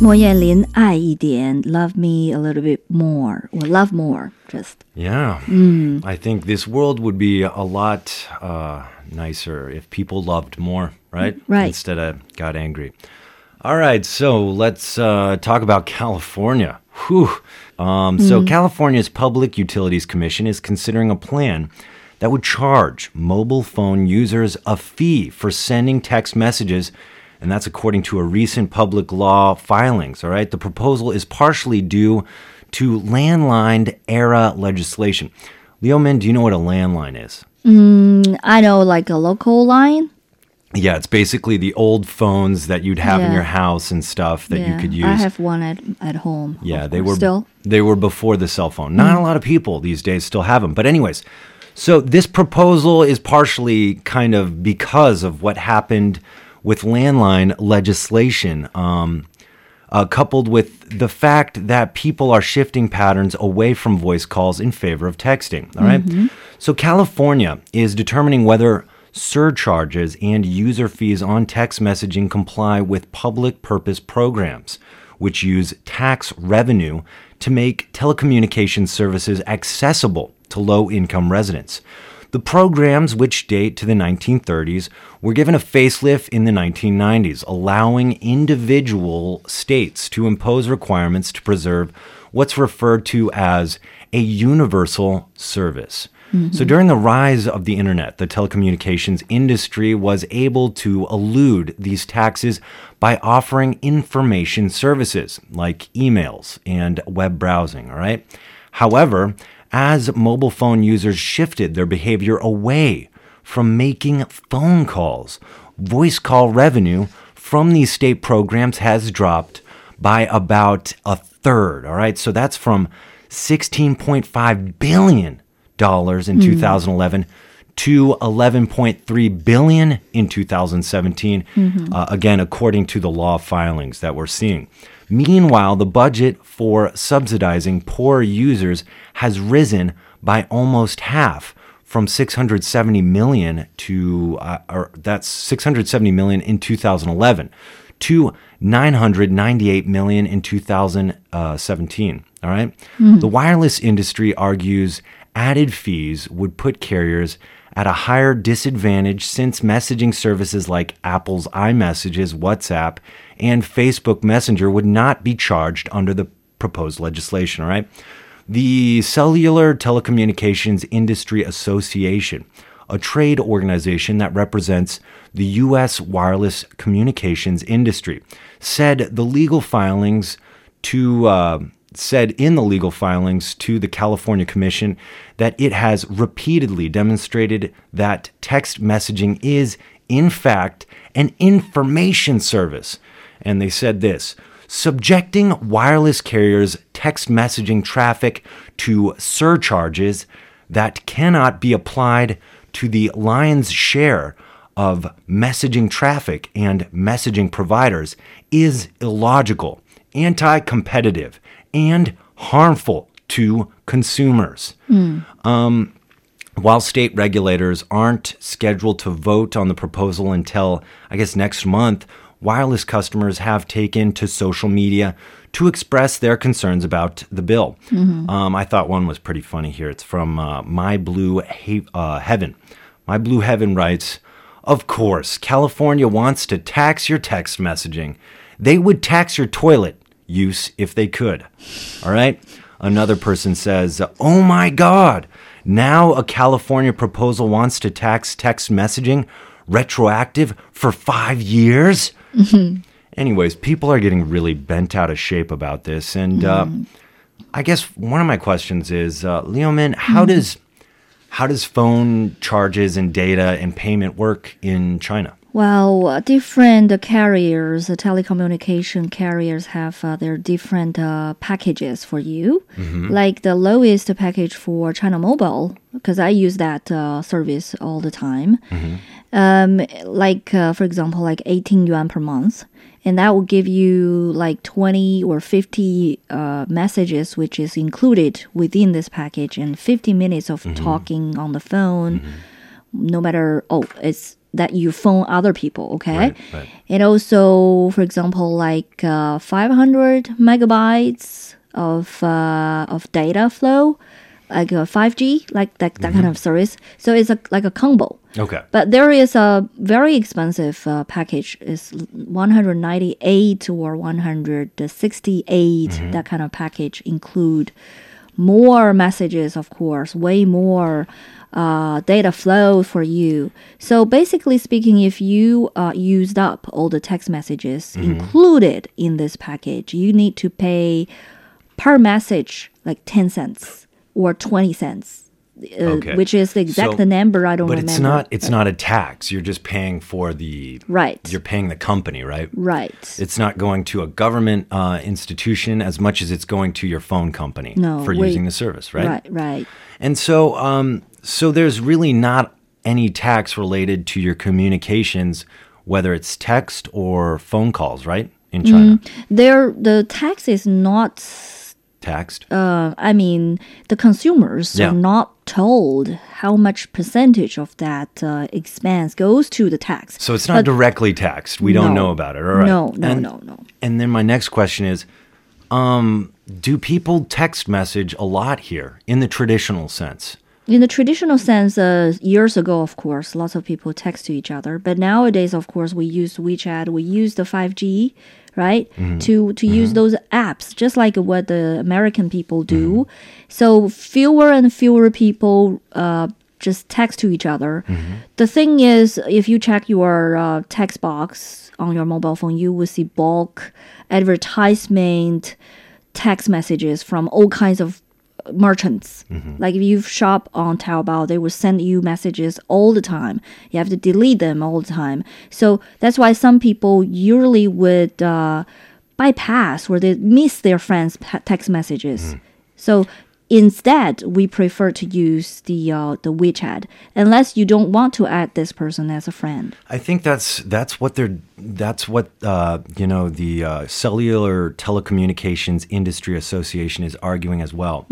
莫艳琳爱一点，love me a little bit more，or love more just。 Yeah. I think this world would be a lot uh, nicer if people loved more, right? Right. Instead of got angry. All right, so let's uh, talk about California. Whew. Um, So, California's Public Utilities Commission is considering a plan that would charge mobile phone users a fee for sending text messages. and that's according to a recent public law filings. All right. The proposal is partially due to landline era legislation. Liu Min, do you know what a landline is? Mm, I know like a local line. Yeah, it's basically the old phones that you'd have in your house and stuff that you could use. I have one at at home. Yeah, they were still. they were before the cell phone. Not a mm. lot of people these days still have them. But anyways, so this proposal is partially kind of because of what happened with landline legislation. Um, uh, coupled with the fact that people are shifting patterns away from voice calls in favor of texting. All right? So, California is determining whether surcharges and user fees on text messaging comply with public purpose programs, which use tax revenue to make telecommunications services accessible to low income residents. The programs, which date to the 1930s, were given a facelift in the 1990s, allowing individual states to impose requirements to preserve what's referred to as a universal service. So, mm-hmm. during the rise of the internet, the telecommunications industry was able to elude these taxes by offering information services like emails and web browsing, all right? However, as mobile phone users shifted their behavior away from making phone calls, voice call revenue from these state programs has dropped by about a third. All right. So that's from $16.5 billion in 2011 to 11.3 billion in 2017 uh, again according to the law filings that we're seeing meanwhile the budget for subsidizing poor users has risen by almost half from 670 million to uh, or that's 670 million in 2011 to 998 million in 2017 all right? The wireless industry argues added fees would put carriers at a higher disadvantage since messaging services like Apple's iMessages, WhatsApp, and Facebook Messenger would not be charged under the proposed legislation, all right? The Cellular Telecommunications Industry Association, a trade organization that represents the U.S. wireless communications industry, said the legal filings to uh, said in the legal filings to the California Commission that it has repeatedly demonstrated that text messaging is, in fact, an information service. And they said this subjecting wireless carriers' text messaging traffic to surcharges that cannot be applied to the lion's share of messaging traffic and messaging providers is illogical, anti competitive, and harmful to consumers. Um, while state regulators aren't scheduled to vote on the proposal until, I guess, next month, wireless customers have taken to social media to express their concerns about the bill. Um, I thought one was pretty funny here. It's from uh, My Blue he- uh, Heaven. My Blue Heaven writes, Of course, California wants to tax your text messaging. They would tax your toilet use if they could. All right? Another person says, Oh my God, now a California proposal wants to tax text messaging retroactive for five years? Anyways, people are getting really bent out of shape about this. And uh, I guess one of my questions is, uh, Liu Min, how does how does phone charges and data and payment work in China? Well, different carriers, telecommunication carriers have uh, their different uh, packages for you. Like the lowest package for China Mobile, because I use that uh, service all the time. Um, like uh, for example, like 18 yuan per month, and that will give you like 20 or 50 uh, messages, which is included within this package, and 50 minutes of talking on the phone no matter oh it's that you phone other people. Okay, Right, right. and also, for example, like uh, 500 megabytes of uh, of data flow, like a 5G, like that, that kind of service. So it's a, like a combo. Okay. But there is a very expensive uh, package. It's 198 or 168. That kind of package include more messages, of course, way more uh, data flow for you. So basically speaking, if you uh, used up all the text messages included in this package, you need to pay per message like 10 cents or 20 cents. Uh, Okay. Which is the exact So- number I don't But remember. But it's not it's not a tax. You're just paying for the Right. You're paying the company, right? Right. It's not going to a government uh, institution as much as it's going to your phone company No, for wait. using the service, right? Right, right. And so, um, so there's really not any tax related to your communications, whether it's text or phone calls, right? In China, There, the tax is not. Taxed. Uh, I mean, the consumers Yeah. are not told how much percentage of that uh, expense goes to the tax. so it's not directly taxed. We don't No. know about it. All right. No, no, and, no, no. And then my next question is, um, do people text message a lot here in the traditional sense? In the traditional sense, uh, years ago, of course, lots of people text to each other. But nowadays, of course, we use WeChat, we use the 5G, right? To to use those apps, just like what the American people do. So fewer and fewer people uh, just text to each other. The thing is, if you check your uh, text box on your mobile phone, you will see bulk advertisement text messages from all kinds of merchants. Like if you shop on Taobao, they will send you messages all the time. You have to delete them all the time. So that's why some people usually would uh, bypass or they miss their friends' text messages. So instead, we prefer to use the uh, the WeChat unless you don't want to add this person as a friend. I think that's that's what they're that's what uh, you know the uh, cellular telecommunications industry association is arguing as well.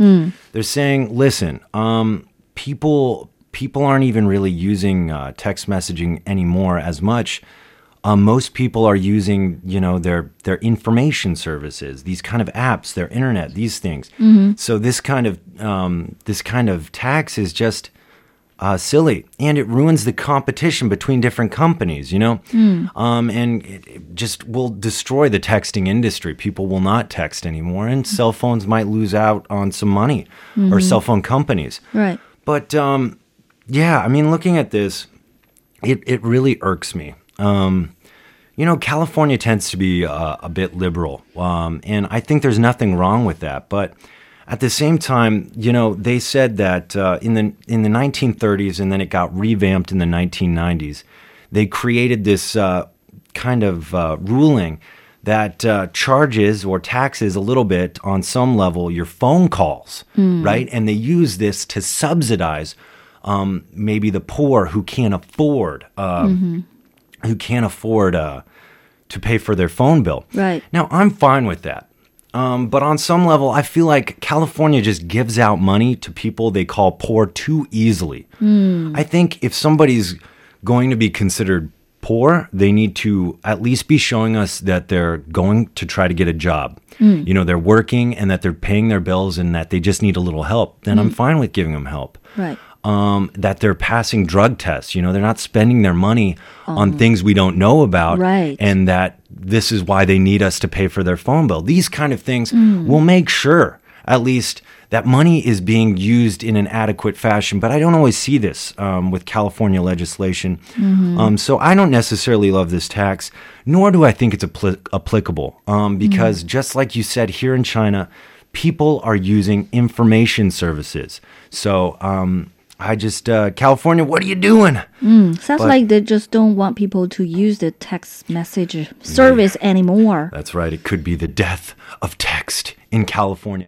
They're saying, listen, um, people people aren't even really using uh, text messaging anymore as much. Um, most people are using, you know, their their information services, these kind of apps, their internet, these things. So this kind of um, this kind of tax is just uh, silly, and it ruins the competition between different companies. You know, um, and it, it just will destroy the texting industry. People will not text anymore, and cell phones might lose out on some money, or cell phone companies. Right. But um, yeah, I mean, looking at this, it it really irks me. Um, you know, California tends to be uh, a bit liberal, um, and I think there's nothing wrong with that. But at the same time, you know, they said that uh, in the in the 1930s, and then it got revamped in the 1990s. They created this uh, kind of uh, ruling that uh, charges or taxes a little bit on some level your phone calls, right? And they use this to subsidize um, maybe the poor who can't afford uh, who can't afford uh, to pay for their phone bill. Right. Now, I'm fine with that. Um, but on some level, I feel like California just gives out money to people they call poor too easily. I think if somebody's going to be considered poor, they need to at least be showing us that they're going to try to get a job. You know, they're working and that they're paying their bills and that they just need a little help. Then I'm fine with giving them help Right. Um, that they're passing drug tests. You know, they're not spending their money on things we don't know about, Right. And that this is why they need us to pay for their phone bill. These kind of things will make sure, at least, that money is being used in an adequate fashion. But I don't always see this um, with California legislation. Um, so I don't necessarily love this tax, nor do I think it's appli- applicable. Um, because just like you said, here in China, people are using information services. So um, I just, uh, California, what are you doing? Sounds But- like they just don't want people to use the text message service anymore. That's right. It could be the death of text in California.